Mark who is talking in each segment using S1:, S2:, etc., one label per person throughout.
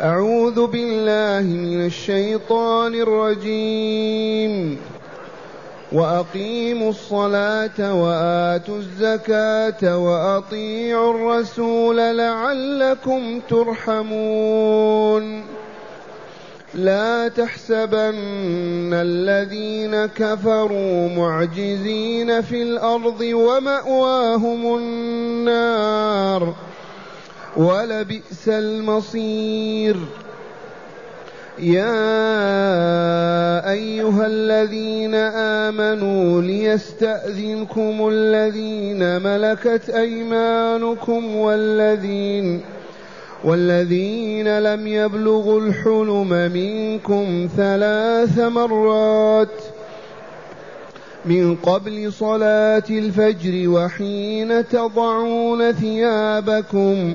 S1: أعوذ بالله من الشيطان الرجيم. وأقيموا الصلاة وآتوا الزكاة وأطيعوا الرسول لعلكم ترحمون. لا تحسبن الذين كفروا معجزين في الأرض ومأواهم النار. ولبئس المصير. يا أيها الذين آمنوا ليستأذنكم الذين ملكت أيمانكم والذين والذين لم يبلغوا الحلم منكم ثلاث مرات. من قبل صلاة الفجر وحين تضعون ثيابكم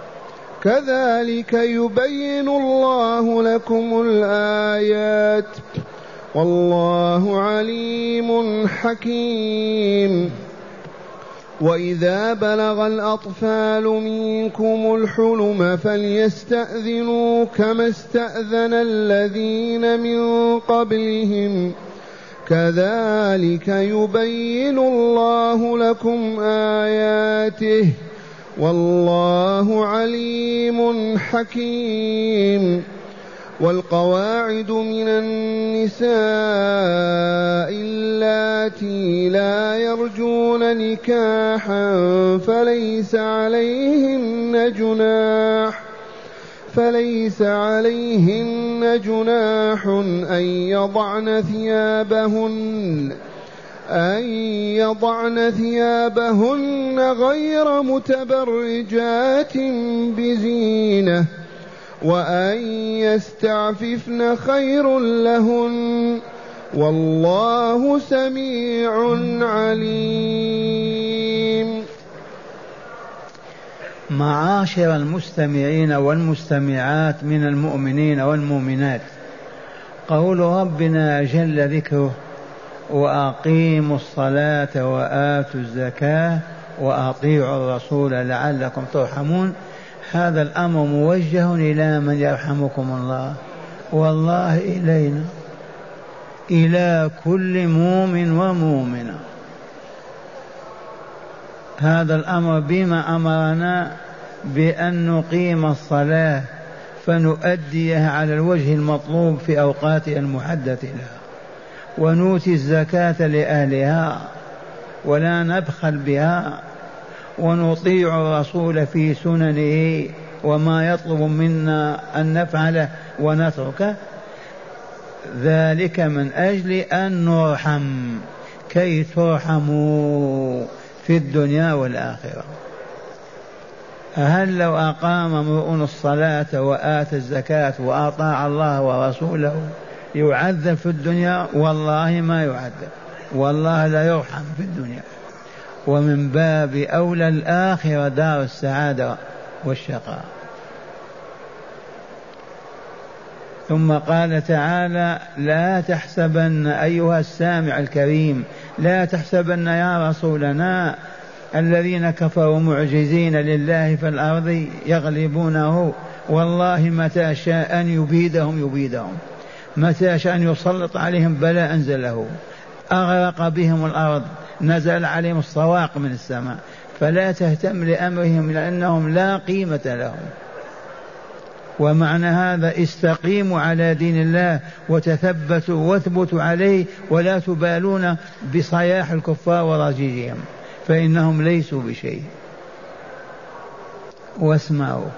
S1: كذلك يبين الله لكم الآيات. والله عليم حكيم. وإذا بلغ الأطفال منكم الحلم فليستأذنوا كما استأذن الذين من قبلهم. كذلك يبين الله لكم آياته. والله عليم حكيم. والقواعد من النساء اللاتي لا يرجون نكاحا فليس عليهن جناح فليس عليهن جناح أن يضعن ثيابهن. أن يضعن ثيابهن غير متبرجات بزينة وأن يستعففن خير لهن والله سميع عليم.
S2: معاشر المستمعين والمستمعات من المؤمنين والمؤمنات قول ربنا جل ذكره وأقيموا الصلاة وآتوا الزكاة وأطيعوا الرسول لعلكم ترحمون. هذا الأمر موجه إلى من يرحمكم الله. والله إلينا. إلى كل مؤمن ومؤمنة. هذا الأمر بما أمرنا بأن نقيم الصلاة فنؤديها على الوجه المطلوب في أوقاتها المحددة لها. ونؤتي الزكاة لأهلها ولا نبخل بها ونطيع الرسول في سننه وما يطلب منا أن نفعله ونتركه. ذلك من أجل أن نرحم كي ترحموا في الدنيا والآخرة. هل لو أقام امرؤ الصلاة وآتى الزكاة وأطاع الله ورسوله يعذب في الدنيا والله ما يعذب. والله لا يرحم في الدنيا. ومن باب أولى الآخرة دار السعادة والشقاء. ثم قال تعالى لا تحسبن أيها السامع الكريم لا تحسبن يا رسولنا الذين كفروا معجزين لله في الأرض يغلبونه. والله متى شاء أن يبيدهم يبيدهم. متى شاء أن يسلط عليهم؟ بلاء أنزله. أغرق بهم الأرض. نزل عليهم الصواق من السماء. فلا تهتم لأمرهم لأنهم لا قيمة لهم. ومعنى هذا استقيموا على دين الله وتثبتوا واثبتوا عليه ولا تبالون بصياح الكفار وضجيجهم فإنهم ليسوا بشيء. واسمعوا.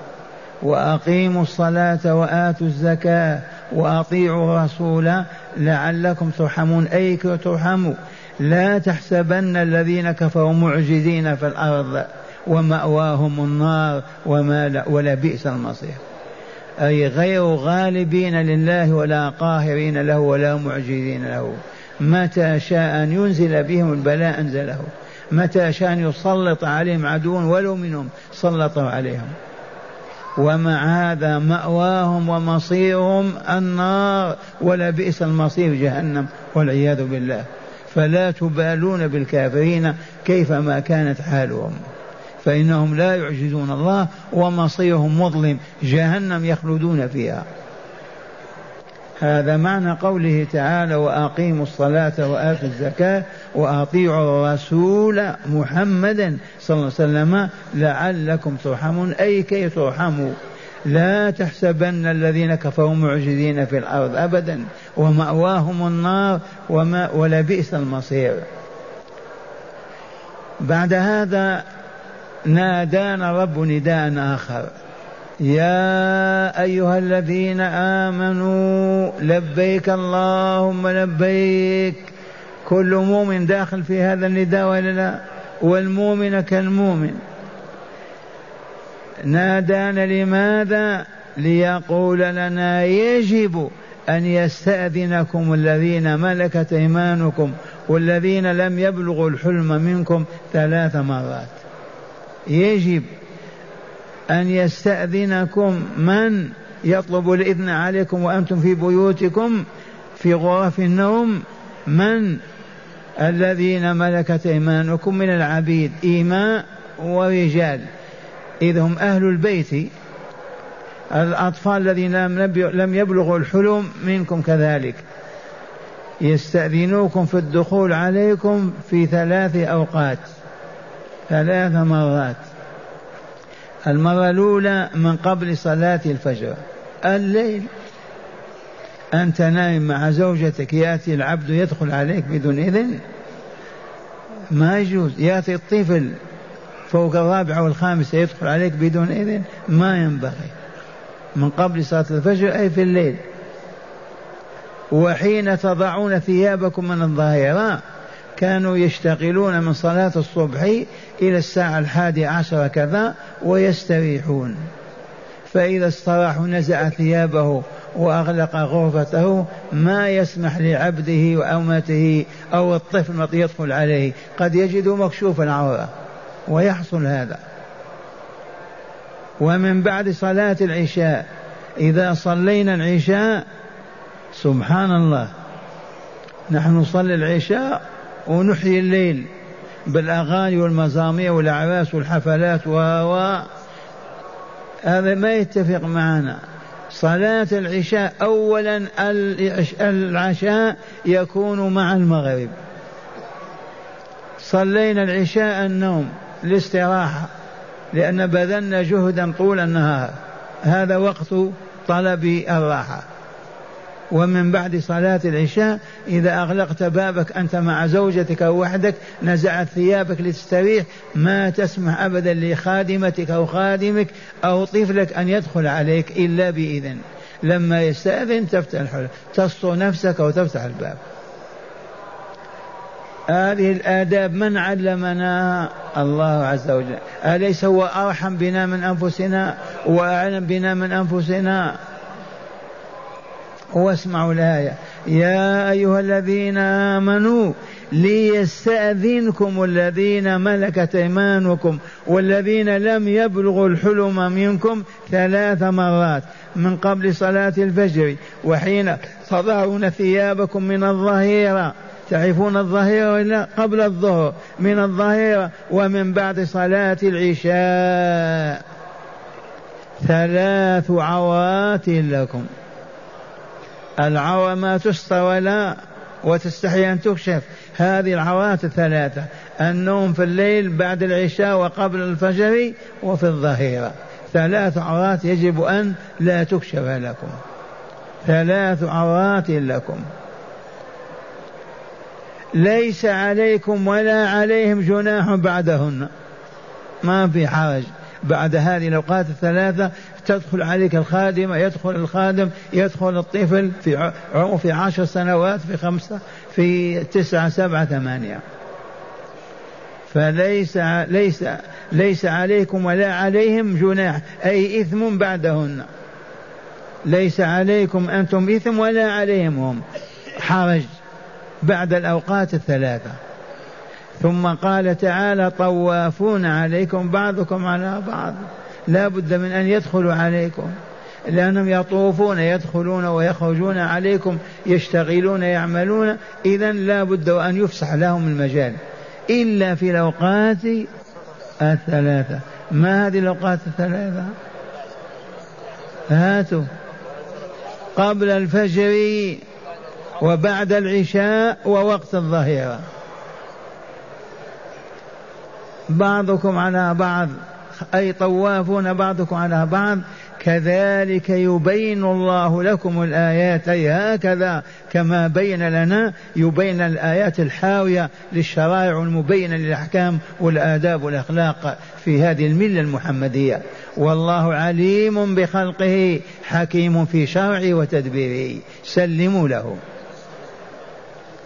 S2: وأقيموا الصلاة وآتوا الزكاة. وأطيعوا الرسول لعلكم ترحمون أي ترحموا لا تحسبن الذين كفروا معجزين في الأرض ومأواهم النار وما لا ولا بئس المصير. أي غير غالبين لله ولا قاهرين له ولا معجزين له. متى شاء أن ينزل بهم البلاء أنزله. متى شاء أن يسلط عليهم عدو ولو منهم سلطوا عليهم. ومع هذا مأواهم ومصيرهم النار ولا بئس المصير جهنم والعياذ بالله. فلا تبالون بالكافرين كيفما كانت حالهم. فإنهم لا يعجزون الله ومصيرهم مظلم جهنم يخلدون فيها. هذا معنى قوله تعالى وأقيموا الصلاة وآتوا الزكاة وأطيعوا الرسول محمدا صلى الله عليه وسلم لعلكم ترحمون. أي كي ترحموا. لا تحسبن الذين كفروا معجزين في الأرض أبدا. ومأواهم النار وما ولبئس المصير. بعد هذا نادانا الرب نداء آخر. يا أيها الذين آمنوا لبيك اللهم لبيك. كل مؤمن داخل في هذا النداء ولا لا؟ والمؤمن كالمؤمن. نادانا لماذا؟ ليقول لنا يجب أن يستأذنكم الذين ملكت إيمانكم والذين لم يبلغوا الحلم منكم ثلاث مرات. يجب أن يستأذنكم من يطلب الإذن عليكم وأنتم في بيوتكم في غرف النوم من الذين ملكت إيمانكم من العبيد إيماء ورجال. إذ هم أهل البيت الأطفال الذين لم يبلغوا الحلم منكم كذلك. يستأذنوكم في الدخول عليكم في ثلاث أوقات ثلاث مرات. المره الاولى من قبل صلاة الفجر. الليل أنت نايم مع زوجتك يأتي العبد يدخل عليك بدون إذن. ما يجوز. يأتي الطفل فوق الرابعة والخامسة يدخل عليك بدون إذن. ما ينبغي. من قبل صلاة الفجر أي في الليل. وحين تضعون ثيابكم من الظاهرة كانوا يشتغلون من صلاة الصبح إلى الساعة الحادية عشر كذا ويستريحون. فإذا استراحوا نزع ثيابه وأغلق غرفته ما يسمح لعبده وأمته أو الطفل يدخل عليه. قد يجد مكشوف العورة ويحصل هذا. ومن بعد صلاة العشاء إذا صلينا العشاء سبحان الله نحن نصلي العشاء ونحيي الليل بالأغاني والمزامير والأعراس والحفلات و هذا ما يتفق معنا. صلاة العشاء أولا العشاء يكون مع المغرب. صلينا العشاء النوم الاستراحة لأن بذلنا جهدا طول النهار. هذا وقت طلب الراحة. ومن بعد صلاة العشاء إذا أغلقت بابك أنت مع زوجتك وحدك نزعت ثيابك لتستريح ما تسمح أبدا لخادمتك أو خادمك أو طفلك أن يدخل عليك إلا بإذن. لما يستأذن تفتح تسطو نفسك وتفتح الباب. هذه الآداب من علمنا؟ الله عز وجل. أليس هو أرحم بنا من أنفسنا؟ وأعلم بنا من أنفسنا؟ واسمعوا الآية. يا أيها الذين آمنوا ليستأذنكم الذين ملكت أيمانكم والذين لم يبلغوا الحلم منكم ثلاث مرات من قبل صلاة الفجر وحين تضعون ثيابكم من الظهيرة. تعرفون الظهيرة ولا قبل الظهر من الظهيرة ومن بعد صلاة العشاء. ثلاث عورات لكم. العورة ما تستر ولا وتستحي أن تكشف. هذه العورات الثلاثة النوم في الليل بعد العشاء وقبل الفجر وفي الظهيرة. ثلاث عورات يجب أن لا تكشف لكم. ثلاث عورات لكم. ليس عليكم ولا عليهم جناح بعدهن. ما في حرج. بعد هذه الأوقات الثلاثة تدخل عليك الخادمة يدخل الخادم يدخل الطفل في في عشر سنوات في خمسة في تسعة سبعة ثمانية. فليس ليس ليس عليكم ولا عليهم جناح أي إثم بعدهن. ليس عليكم أنتم إثم ولا عليهم هم. حرج بعد الأوقات الثلاثة. ثم قال تعالى طوافون عليكم بعضكم على بعض. لا بد من أن يدخلوا عليكم. لأنهم يطوفون يدخلون ويخرجون عليكم يشتغلون يعملون. إذا لا بد أن يفسح لهم المجال. إلا في الأوقات الثلاثة. ما هذه الأوقات الثلاثة؟ هاتوا. قبل الفجر وبعد العشاء ووقت الظهيرة. بعضكم على بعض. أي طوافون بعضكم على بعض كذلك يبين الله لكم الآيات. أي هكذا كما بين لنا يبين الآيات الحاوية للشرائع المبينة للأحكام والآداب والأخلاق في هذه الملة المحمدية. والله عليم بخلقه حكيم في شرعه وتدبيره. سلموا له.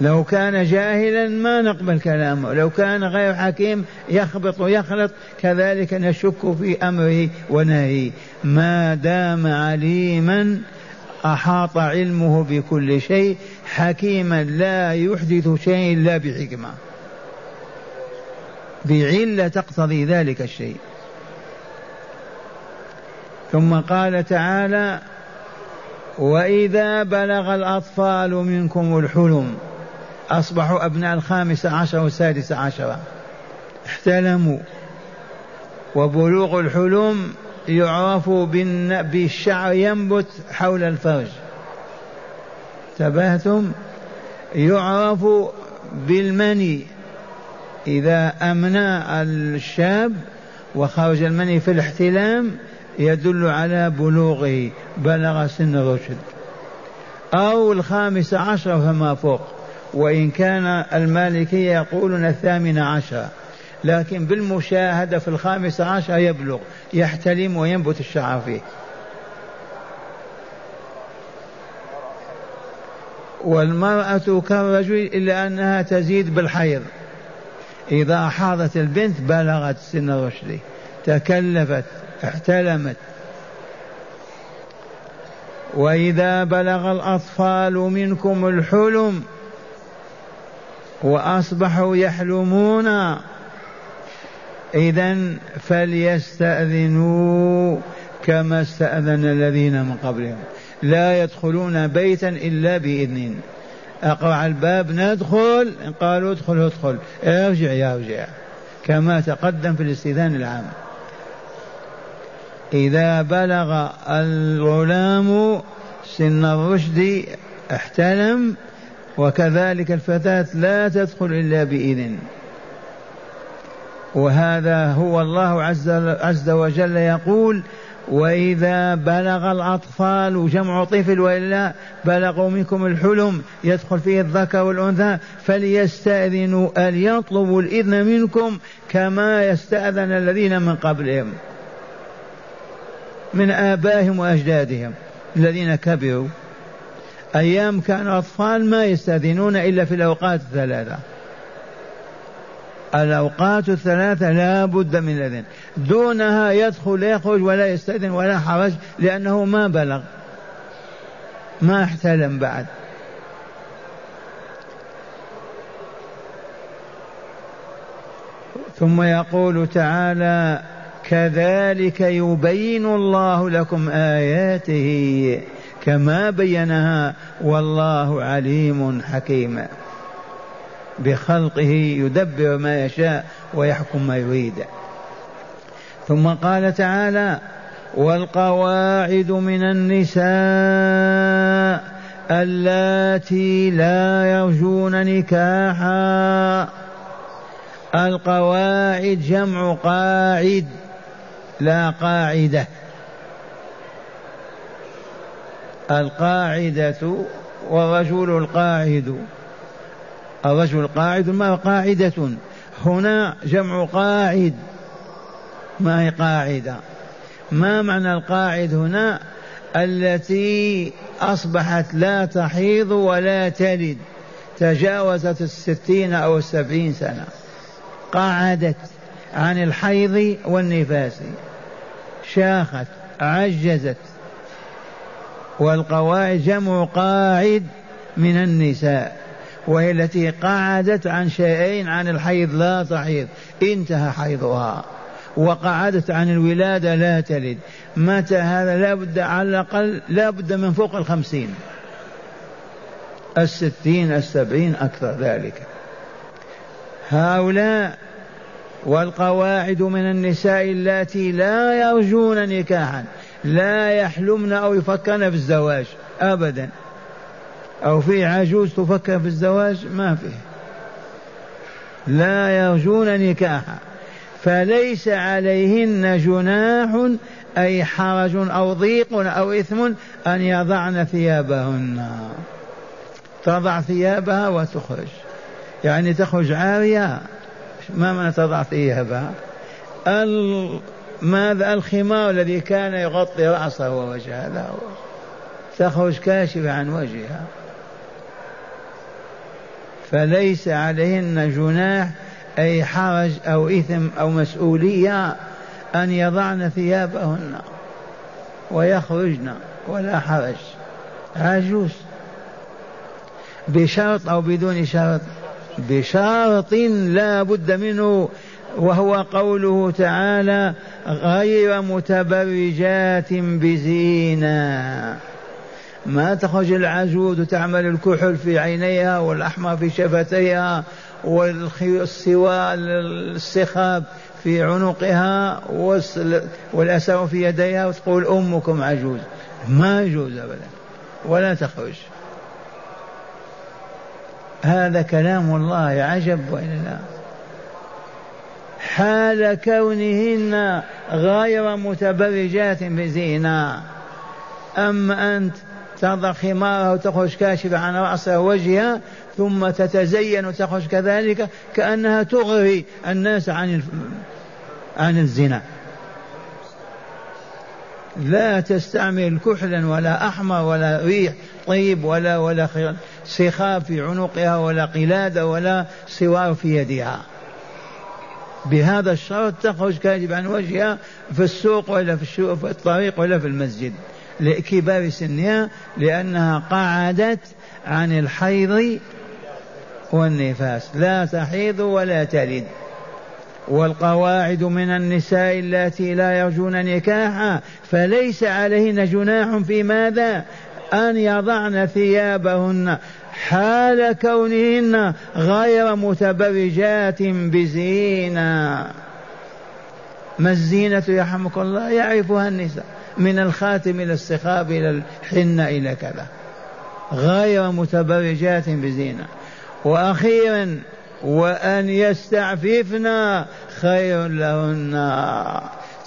S2: لو كان جاهلا ما نقبل كلامه. لو كان غير حكيم يخبط ويخلط كذلك نشك في أمره ونهيه. ما دام عليما أحاط علمه بكل شيء حكيما لا يحدث شيء إلا بحكمة. بعلة تقتضي ذلك الشيء. ثم قال تعالى وإذا بلغ الأطفال منكم الحلم أصبحوا أبناء الخامسة عشر والسادسة عشر. احتلموا. وبلوغ الحلم يعرف بالشعر ينبت حول الفرج. تبهتم يعرف بالمني. إذا أمنى الشاب وخرج المني في الاحتلام يدل على بلوغه بلغ سن الرشد. أو الخامس عشر فما فوق. وإن كان المالكية يقولون الثامن عشر لكن بالمشاهدة في الخامس عشر يبلغ يحتلم وينبت الشعر فيه. والمرأة كالرجل إلا أنها تزيد بالحيض. إذا حاضت البنت بلغت سن الرشد تكلفت احتلمت. وإذا بلغ الأطفال منكم الحلم وأصبحوا يحلمون. إذا فليستأذنوا كما استأذن الذين من قبلهم. لا يدخلون بيتا إلا بإذن أقرع الباب ندخل. قالوا ادخل ادخل. ارجع يرجع كما تقدم في الاستئذان العام. إذا بلغ الغلام سن الرشد احتلم. وكذلك الفتاة لا تدخل إلا بإذن. وهذا هو الله عز, عز وجل يقول وإذا بلغ الأطفال جمع طفل وإلا بلغوا منكم الحلم يدخل فيه الذكر والأنثى فليستأذنوا أن يطلبوا الإذن منكم كما يستأذن الذين من قبلهم من آبائهم وأجدادهم الذين كبروا. أيام كانوا أطفال ما يستأذنون إلا في الأوقات الثلاثة. الأوقات الثلاثة لا بد من الأذن. دونها يدخل يخرج ولا يستأذن ولا حرج لأنه ما بلغ. ما احتلم بعد. ثم يقول تعالى كذلك يبين الله لكم آياته. كما بينها والله عليم حكيم. بخلقه يدبر ما يشاء ويحكم ما يريد. ثم قال تعالى والقواعد من النساء اللاتي لا يرجون نكاحا. القواعد جمع قاعد لا قاعدة. القاعدة والرجل القاعد. الرجل القاعد ما قاعدة؟ هنا جمع قاعد. ما هي قاعدة؟ ما معنى القاعد هنا؟ التي أصبحت لا تحيض ولا تلد. تجاوزت الستين أو السبعين سنة. قعدت عن الحيض والنفاس. شاخت عجزت. والقواعد جمع قاعد من النساء وهي التي قعدت عن شيئين عن الحيض لا تحيض انتهى حيضها. وقعدت عن الولادة لا تلد. متى هذا؟ لا بد على الأقل لا بد من فوق الخمسين. الستين السبعين أكثر ذلك. هؤلاء والقواعد من النساء اللاتي لا يرجون نكاحا. لا يحلمن أو يفكرن في الزواج أبدا. أو في عجوز تفكر في الزواج ما فيه لا يرجون نكاحا. فليس عليهن جناح أي حرج أو ضيق أو إثم أن يضعن ثيابهن. تضع ثيابها وتخرج. يعني تخرج عارية. ما من تضع ثيابها؟ ماذا الخمار الذي كان يغطي رأسه ووجهه؟ هو تخرج كاشفة عن وجهها. فليس عليهن جناح أي حرج أو إثم أو مسؤولية أن يضعن ثيابهن ويخرجن ولا حرج. عجوز. بشرط أو بدون شرط. بشرط لا بد منه وهو قوله تعالى غير متبرجات بزينه ما تخرج العجوز تعمل الكحل في عينيها والأحمر في شفتيها والسوى السخاب في عنقها والأسر في يديها وتقول أمكم عجوز. ما يجوز أبدا. ولا تخرج. هذا كلام الله عجب وإلا لا حال كونهن غير متبرجات بزينة أما أنت تضع خمارها وتخرج كاشفة عن رأسها ووجهها ثم تتزين وتخرج كذلك كأنها تغري الناس عن عن الزنا. لا تستعمل كحلا ولا أحمر ولا ريح طيب ولا ولا سخاب في عنقها ولا قلادة ولا سوار في يدها. بهذا الشرط تخرج كاذب عن وجهها في السوق ولا في, في الطريق ولا في المسجد. لكبار سنها لأنها قعدت عن الحيض والنفاس. لا تحيض ولا تلد. والقواعد من النساء اللاتي لا يرجون نكاحا فليس عليهن جناح في ماذا؟ أن يضعن ثيابهن. حال كونهن غير متبرجات بزينة. ما الزينة يرحمك الله؟ يعرفها النساء. من الخاتم إلى السخاب إلى الحنة إلى كذا. غير متبرجات بزينة. وأخيرا وأن يستعففن خير لهن.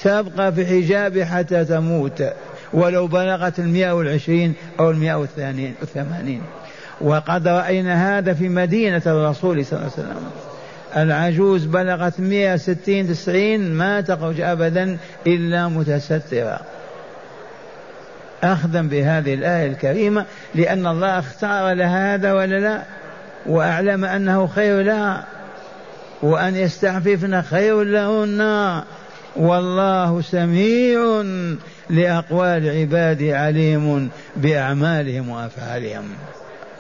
S2: تبقى في حجاب حتى تموت. ولو بلغت المئة والعشرين أو المئة والثمانين. وقد رأينا هذا في مدينة الرسول صلى الله عليه وسلم. العجوز بلغت مئة ستين تسعين ما تخرج أبدا إلا متسترة. أخذا بهذه الآية الكريمة لأن الله اختار لها هذا ولا لا؟ وأعلم أنه خير لها وأن يستعففن خير لهن. والله سميع لأقوال عباده عليم بأعمالهم وأفعالهم.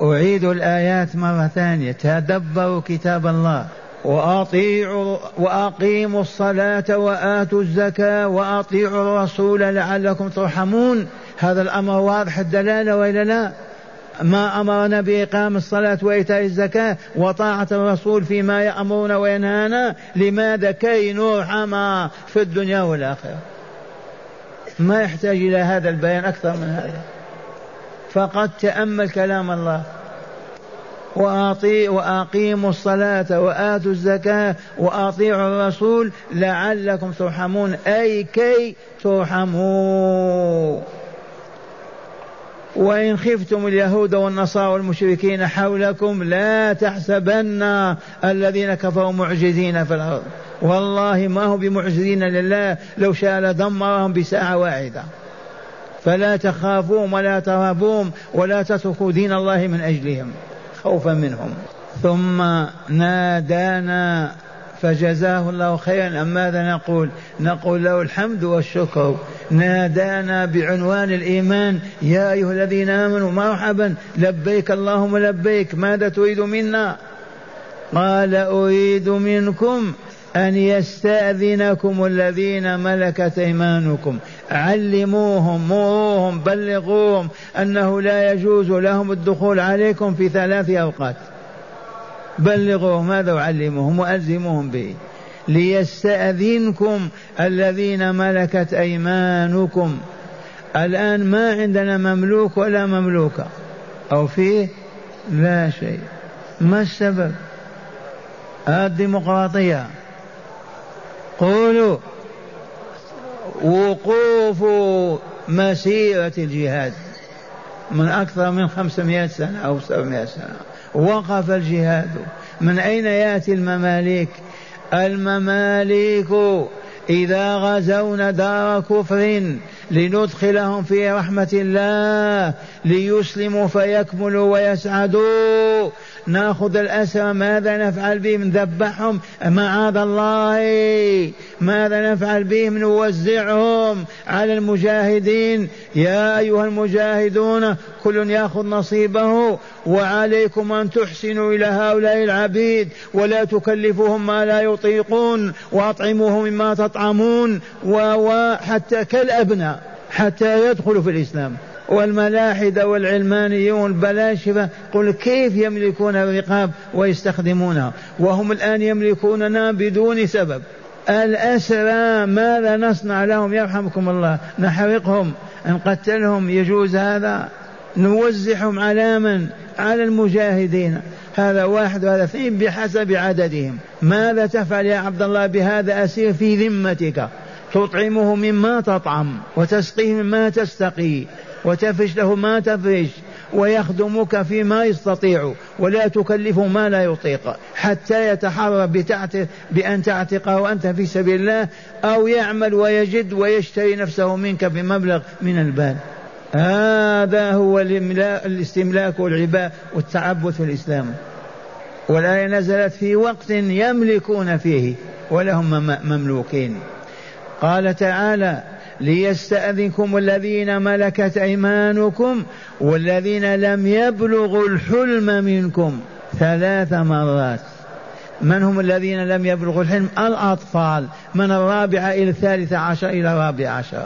S2: أعيد الآيات مرة ثانية. تدبروا كتاب الله. وأطيعوا وأقيموا الصلاة وآتوا الزكاة وأطيعوا الرسول لعلكم ترحمون. هذا الأمر واضح الدلالة وإلا لا؟ ما أمرنا بإقام الصلاة وإيتاء الزكاة وطاعة الرسول فيما يأمرنا وينهانا؟ لماذا كي نرحم في الدنيا والآخرة؟ ما يحتاج إلى هذا البيان أكثر من هذا. فقد تأمل كلام الله. وأطيع وأقيموا الصلاة وآتوا الزكاة وأطيعوا الرسول لعلكم ترحمون. أي كي ترحموا وإن خفتم اليهود والنصارى والمشركين حولكم لا تحسبن الذين كفروا معجزين في الأرض. والله ما هم بمعجزين لله لو شاء لدمرهم بساعة واحدة. فلا تخافوهم ولا ترهبوهم ولا تتركوا دين الله من أجلهم خوفا منهم. ثم نادانا فجزاه الله خيرا. أم ماذا نقول؟ نقول له الحمد والشكر. نادانا بعنوان الإيمان. يا أيها الذين آمنوا مرحبا. لبيك اللهم لبيك. ماذا تريد منا؟ قال أريد منكم أن يستأذنكم الذين ملكت أيمانكم. علموهم مروهم بلغوهم أنه لا يجوز لهم الدخول عليكم في ثلاث أوقات. بلغوهم هذا وعلموهم وألزموهم به. ليستأذنكم الذين ملكت أيمانكم. الآن ما عندنا مملوك ولا مملوكة. أو فيه؟ لا شيء. ما السبب؟ الديمقراطية. قولوا. وقوف مسيرة الجهاد من أكثر من خمسمائة سنة أو سبعمائة سنة. وقف الجهاد. من أين يأتي المماليك؟ المماليك إذا غزونا دار كفر لندخلهم في رحمة الله ليسلموا فيكملوا ويسعدوا. ناخذ الأسرى ماذا نفعل بهم؟ نذبحهم. معاذ الله؟ ماذا نفعل بهم؟ نوزعهم على المجاهدين. يا أيها المجاهدون كل يأخذ نصيبه. وعليكم أن تحسنوا إلى هؤلاء العبيد. ولا تكلفوهم ما لا يطيقون. وأطعموهم مما تطعمون. وحتى كالأبناء حتى يدخلوا في الإسلام. والملاحدة والعلمانيون البلاشفة قل كيف يملكون الرقاب ويستخدمونها؟ وهم الآن يملكوننا بدون سبب. الأسرى ماذا نصنع لهم؟ يرحمكم الله. نحرقهم. نقتلهم يجوز هذا. نوزعهم على من؟ على المجاهدين. هذا واحد وهذا اثنين بحسب عددهم. ماذا تفعل يا عبد الله بهذا أسير في ذمتك؟ تطعمه مما تطعم وتسقيه مما تستقي وتفرش له ما تفرش ويخدمك فيما يستطيع ولا تكلفه ما لا يطيق حتى يتحرر بأن تعتقه وأنت في سبيل الله أو يعمل ويجد ويشتري نفسه منك بمبلغ من المال هذا هو الاستملاك والعباء والتعبث في الإسلام. والآية نزلت في وقت يملكون فيه ولهم مملوكين. قال تعالى ليستأذنكم الذين ملكت أيمانكم والذين لم يبلغوا الحلم منكم ثلاث مرات. من هم الذين لم يبلغوا الحلم؟ الأطفال. من الرابعة إلى الثالثة عشر إلى الرابعة عشر.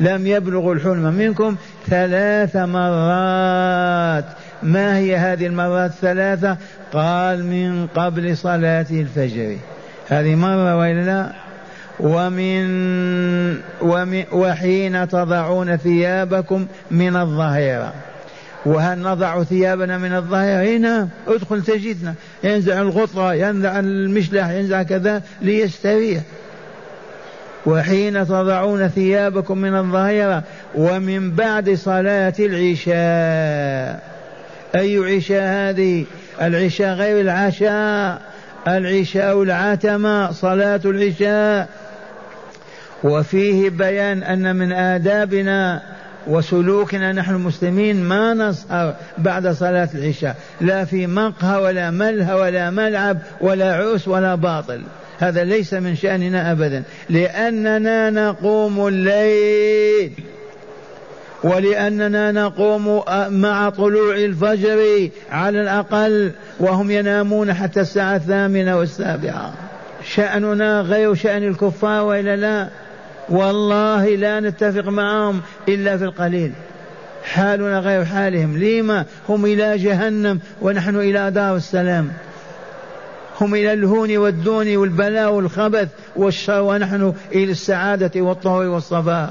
S2: لم يبلغوا الحلم منكم ثلاث مرات. ما هي هذه المرات الثلاثة؟ قال من قبل صلاة الفجر. هذه مرة وإلا لا؟ ومن, وحين تضعون ثيابكم من الظهيرة. وهل نضع ثيابنا من الظهيرة؟ هنا ادخل تجدنا. ينزع الغطرة ينزع المشلح ينزع كذا ليستريح. وحين تضعون ثيابكم من الظهيرة ومن بعد صلاة العشاء. أي عشاء هذه؟ العشاء غير العشاء. العشاء العتمة صلاة العشاء. وفيه بيان أن من آدابنا وسلوكنا نحن المسلمين ما نسهر بعد صلاة العشاء لا في مقهى ولا ملهى ولا ملعب ولا عرس ولا باطل. هذا ليس من شأننا أبدا لأننا نقوم الليل. ولأننا نقوم مع طلوع الفجر على الأقل وهم ينامون حتى الساعة الثامنة والسابعة. شأننا غير شأن الكفار وإلا لا. والله لا نتفق معهم إلا في القليل. حالنا غير حالهم. لما؟ هم إلى جهنم ونحن إلى دار السلام. هم إلى الهون والدون والبلاء والخبث والشر ونحن إلى السعادة والطهر والصفاء.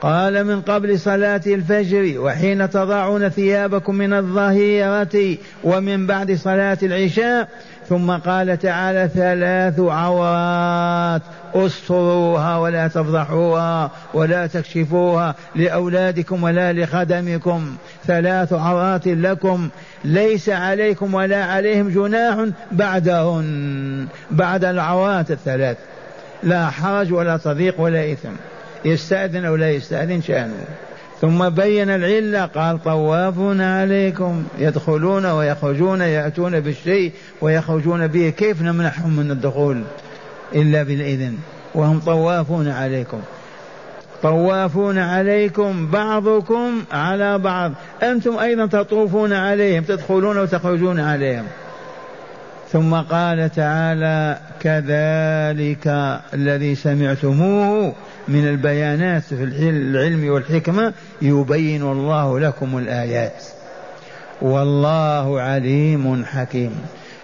S2: قال من قبل صلاة الفجر وحين تضعون ثيابكم من الظهيرة ومن بعد صلاة العشاء ثم قال تعالى ثلاث عورات استروها ولا تفضحوها ولا تكشفوها لأولادكم ولا لخدمكم. ثلاث عورات لكم ليس عليكم ولا عليهم جناح بعدهن. بعد العورات الثلاث لا حرج ولا تضييق ولا إثم يستأذن أو لا يستأذن شأنه. ثم بين العلة قال طوافون عليكم يدخلون ويخرجون يأتون بالشيء ويخرجون به. كيف نمنحهم من الدخول إلا بالإذن؟ وهم طوافون عليكم. طوافون عليكم بعضكم على بعض. أنتم أيضا تطوفون عليهم تدخلون وتخرجون عليهم. ثم قال تعالى كذلك الذي سمعتموه من البيانات في العلم والحكمة يبين الله لكم الآيات. والله عليم حكيم.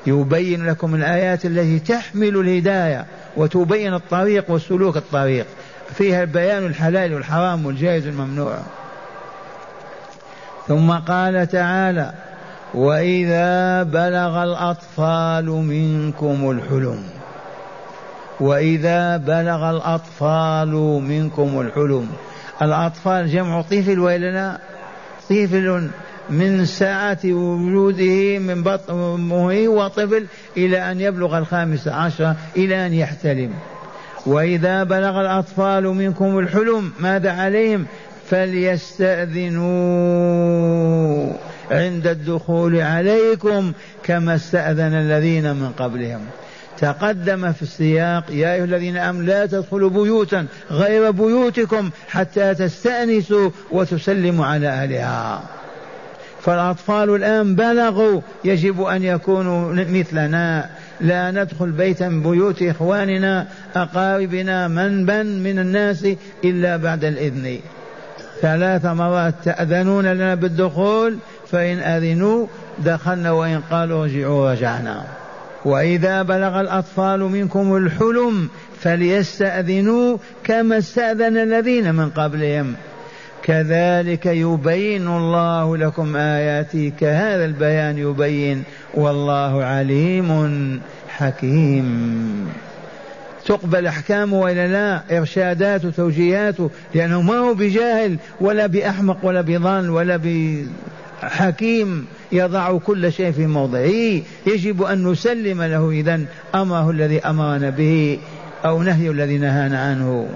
S2: يبين لكم الآيات التي تحمل الهداية وتبين الطريق وسلوك الطريق. فيها بيان الحلال والحرام والجائز والممنوع. ثم قال تعالى وإذا بلغ الأطفال منكم الحلم وإذا بلغ الأطفال منكم الحلم. الأطفال جمع طفل وإلا لا طفل من ساعة وجوده من بطن أمه وطفل إلى أن يبلغ الخامس عشر إلى أن يحتلم. وإذا بلغ الأطفال منكم الحلم ماذا عليهم؟ فليستأذنوا. عند الدخول عليكم كما استأذن الذين من قبلهم. تقدم في السياق يا أيها الذين آمنوا لا تدخلوا بيوتا غير بيوتكم حتى تستأنسوا وتسلموا على أهلها. فالأطفال الآن بلغوا يجب أن يكونوا مثلنا. لا ندخل بيتا من بيوت إخواننا أقاربنا من بن من الناس إلا بعد الإذن. ثلاث مرات تأذنون لنا بالدخول فإن أذنوا دخلنا وإن قالوا ارجعوا رجعنا. وإذا بلغ الأطفال منكم الحلم فليستأذنوا كما استأذن الذين من قبلهم. كذلك يبين الله لكم آياته كهذا البيان يبين. والله عليم حكيم. تقبل أحكامه ولا لا إرشاداته توجيهاته لأنه ما هو بجاهل ولا بأحمق ولا بضال ولا بحكيم يضع كل شيء في موضعه. يجب أن نسلم له إذا أمره الذي أمرنا به أو نهي الذي نهانا عنه.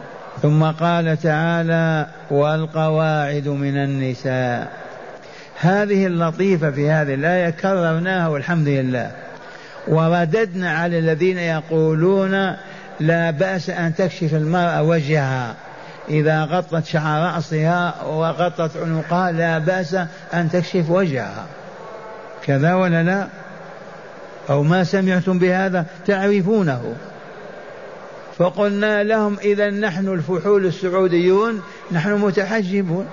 S2: ثم قال تعالى والقواعد من النساء. هذه اللطيفة في هذه الآية كررناها والحمد لله. ورددنا على الذين يقولون لا بأس أن تكشف المرأة وجهها. إذا غطت شعر رأسها وغطت عنقها لا بأس أن تكشف وجهها. كذا ولا لا؟ أو ما سمعتم بهذا تعرفونه. فقلنا لهم إذا نحن الفحول السعوديون نحن متحجبون.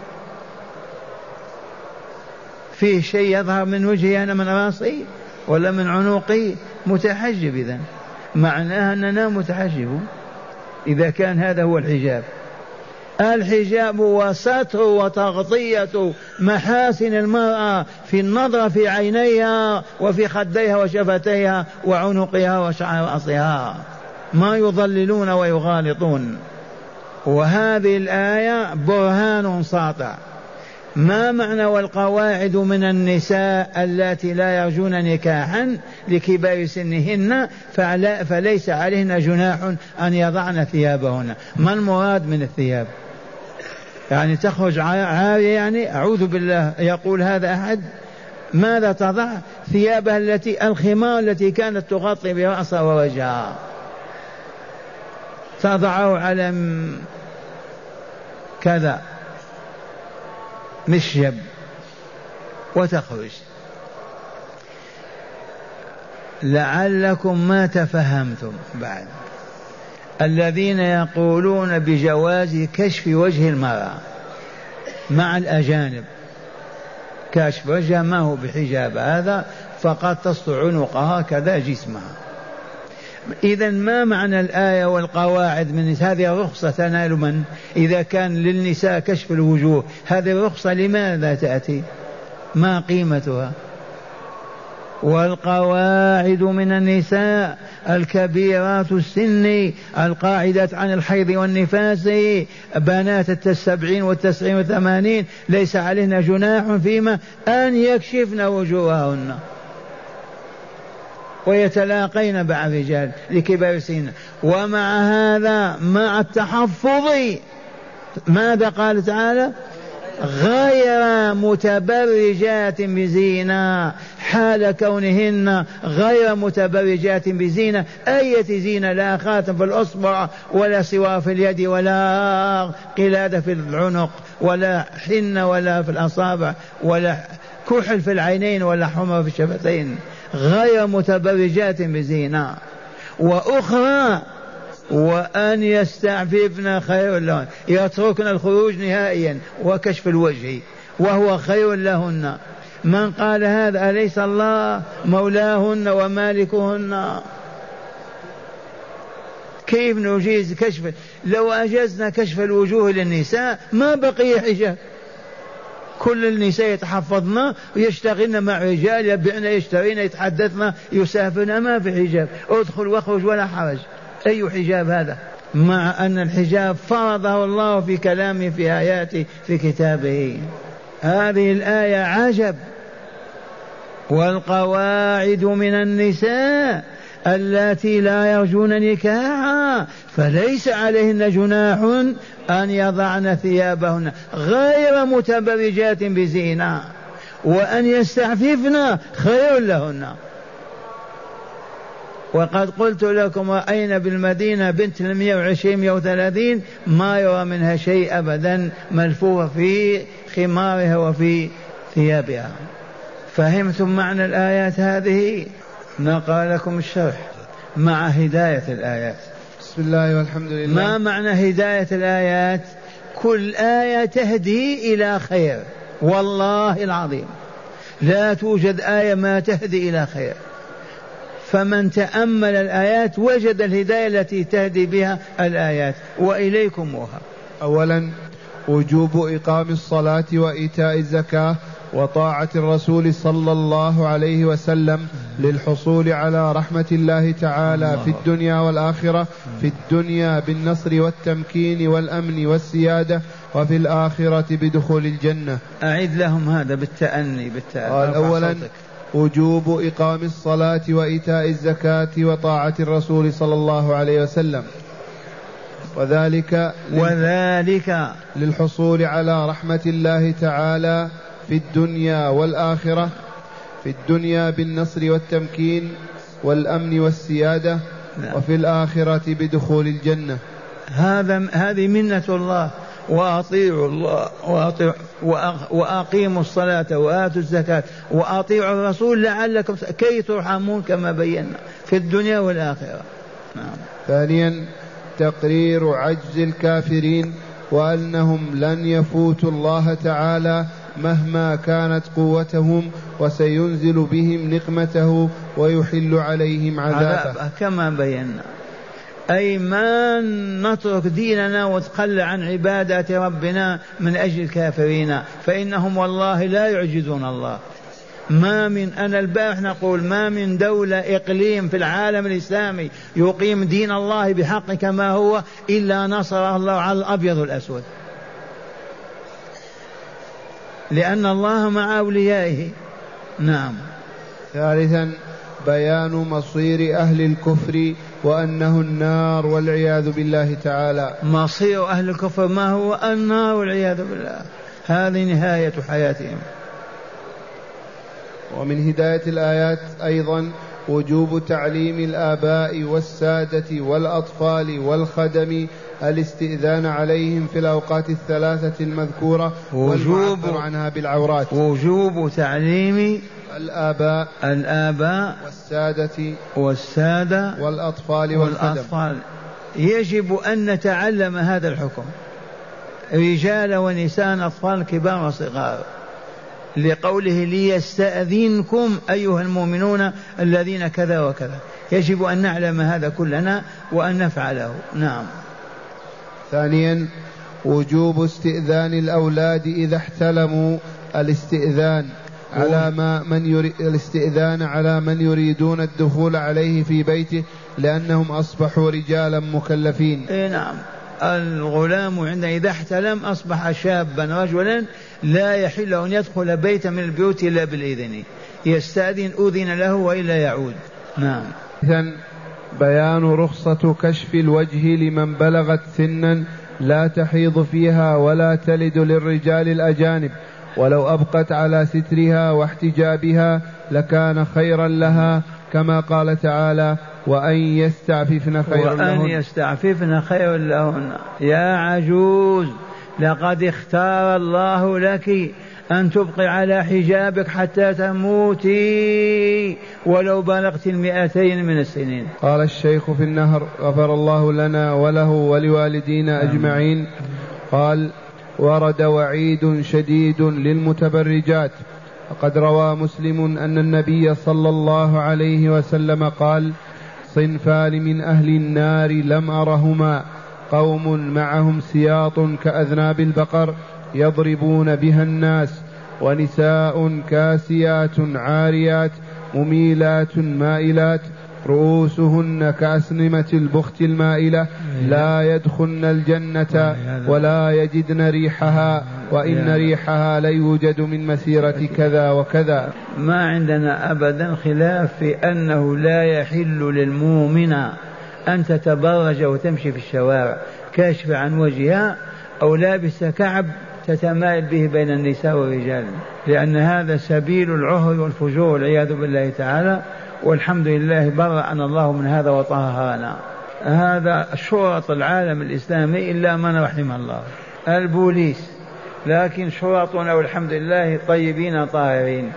S2: فيه شيء يظهر من وجهي أنا من رأسي ولا من عنقي؟ متحجب إذا معناها أننا متحجبون. إذا كان هذا هو الحجاب. الحجاب وستر وتغطية محاسن المرأة في النظر في عينيها وفي خديها وشفتيها وعنقها وشعر رأسها ما يضللون ويغالطون. وهذه الآية برهان ساطع. ما معنى والقواعد من النساء اللاتي لا يرجون نكاحا لكبار سنهن فليس عليهن جناح أن يضعن ثيابهن؟ ما المراد من الثياب؟ يعني تخرج عارية يعني أعوذ بالله يقول هذا أحد؟ ماذا تضع ثيابها التي الخمار التي كانت تغطي برأسها ووجهها؟ تضعه على كذا. مشيب وتخرج. لعلكم ما تفهمتم بعد. الذين يقولون بجواز كشف وجه المرأة مع الأجانب كشف وجهها ما هو بحجاب هذا فقط تسطع عنقها كذا جسمها. إذا ما معنى الآية والقواعد من هذه الرخصة تنال من؟ إذا كان للنساء كشف الوجوه هذه الرخصة لماذا تأتي؟ ما قيمتها؟ والقواعد من النساء الكبيرات السن القاعدات عن الحيض والنفاس بنات السبعين والتسعين والثمانين ليس عليهن جناح فيما أن يكشفن وجوههن. ويتلاقين مع الرجال لكبار السن ومع هذا مع التحفظ ماذا قال تعالى؟ غير متبرجات بزينة حال كونهن غير متبرجات بزينة. أية زينة؟ لا خاتم في الأصبع ولا سوار في اليد ولا قلادة في العنق ولا حنة ولا في الأصابع ولا كحل في العينين ولا حمر في الشفتين. غير متبرجات بزينة. وأخرى وأن يستعففن خير لهن. يتركن الخروج نهائيا وكشف الوجه وهو خير لهن. من قال هذا أليس الله مولاهن ومالكهن؟ كيف نجيز كشف؟ لو أجزنا كشف الوجوه للنساء ما بقي حجاب. كل النساء يتحفظن ويشتغلن مع رجال يبيعن يشترين يتحدثن يسافرن ما في حجاب. ادخل واخرج ولا حرج. أي حجاب هذا؟ مع أن الحجاب فرضه الله في كلامه في آياته في كتابه. هذه الآية عجب. والقواعد من النساء اللاتي لا يرجون نكاحا فليس عليهن جناح أن يضعن ثيابهن غير متبرجات بزينة وأن يستعففن خير لهن. وقد قلت لكم رأينا بالمدينة بنت 120 130 ما يرى منها شيء أبدا ملفوفة في خمارها وفي ثيابها. فهمتم معنى الآيات هذه؟ نقرأ لكم الشرح مع هداية الآيات.
S1: بسم الله والحمد لله.
S2: ما معنى هداية الآيات؟ كل آية تهدي إلى خير والله العظيم. لا توجد آية ما تهدي إلى خير. فمن تأمل الآيات وجد الهداية التي تهدي بها الآيات. وإليكم وها
S1: أولا وجوب إقام الصلاة وإيتاء الزكاة. وطاعة الرسول صلى الله عليه وسلم للحصول على رحمة الله تعالى في الدنيا والآخرة في الدنيا بالنصر والتمكين والأمن والسيادة وفي الآخرة بدخول الجنة.
S2: أعد لهم هذا بالتأني بالتأني.
S1: قال أولا وجوب إقام الصلاة وإيتاء الزكاة وطاعة الرسول صلى الله عليه وسلم. وذلك
S2: وذلك
S1: للحصول على رحمة الله تعالى في الدنيا والآخرة في الدنيا بالنصر والتمكين والأمن والسيادة نعم. وفي الآخرة بدخول الجنة
S2: هذا هذه منة الله وأطيعوا الله وأطيعوا وأقيموا الصلاة وآتوا الزكاة وأطيعوا الرسول لعلكم كي ترحمون كما بينا في الدنيا والآخرة
S1: نعم. ثانيا تقرير عجز الكافرين وأنهم لن يفوتوا الله تعالى مهما كانت قوتهم وسينزل بهم نقمته ويحل عليهم عذابه.
S2: كما بينا. أي ما نترك ديننا وتقل عن عبادات ربنا من أجل الكافرين فإنهم والله لا يعجزون الله. ما من أنا البارح نقول ما من دولة إقليم في العالم الإسلامي يقيم دين الله بحق كما هو إلا نصره الله على الأبيض والأسود. لأن الله مع أوليائه. نعم.
S1: ثالثا بيان مصير أهل الكفر وأنه النار والعياذ بالله تعالى.
S2: مصير أهل الكفر ما هو؟ النار والعياذ بالله. هذه نهاية حياتهم.
S1: ومن هداية الآيات أيضا وجوب تعليم الآباء والسادة والأطفال والخدم الاستئذان عليهم في الأوقات الثلاثة المذكورة وجوب عنها بالعورات.
S2: وجوب تعليم
S1: الآباء
S2: الآباء
S1: والسادة
S2: والسادة
S1: والأطفال
S2: والأطفال. يجب أن نتعلم هذا الحكم. رجال ونساء أطفال كبار وصغار. لقوله ليستأذنكم أيها المؤمنون الذين كذا وكذا. يجب أن نعلم هذا كلنا وأن نفعله. نعم.
S1: ثانيا وجوب استئذان الأولاد إذا احتلموا الاستئذان على ما من يريد الاستئذان على من يريدون الدخول عليه في بيته لأنهم أصبحوا رجالا مكلفين.
S2: إيه نعم. الغلام عندما إذا احتلم أصبح شابا رجلا لا يحل أن يدخل بيتا من البيوت إلا بالإذن. يستأذن أذن له وإلا يعود. نعم.
S1: إذن بيان رخصة كشف الوجه لمن بلغت سنا لا تحيض فيها ولا تلد للرجال الأجانب. ولو أبقت على سترها واحتجابها لكان خيرا لها كما قال تعالى وأن يستعففن خير
S2: وأن
S1: لهن.
S2: وأن يستعففن خير لهن. يا عجوز. لقد اختار الله لك أن تبقي على حجابك حتى تموتي ولو بلغت المئتين من السنين.
S1: قال الشيخ في النهر غفر الله لنا وله ولوالدينا أجمعين. قال ورد وعيد شديد للمتبرجات. فقد روى مسلم أن النبي صلى الله عليه وسلم قال صنفان من أهل النار لم أرهما. قوم معهم سياط كأذناب البقر يضربون بها الناس ونساء كاسيات عاريات مميلات مائلات رؤوسهن كأسنمة البخت المائلة لا يدخلن الجنة ولا يجدن ريحها وإن ريحها ليوجد من مسيرة كذا وكذا.
S2: ما عندنا أبدا خلاف في أنه لا يحل للمؤمن أن تتبرج وتمشي في الشوارع كاشفة عن وجهها أو لابسة كعب تتمايل به بين النساء والرجال. لأن هذا سبيل العهر والفجور والعياذ بالله تعالى. والحمد لله برأنا الله من هذا وطهرنا. هذا شرط العالم الإسلامي إلا من رحم الله. البوليس. لكن شرطنا والحمد لله طيبين طاهرين.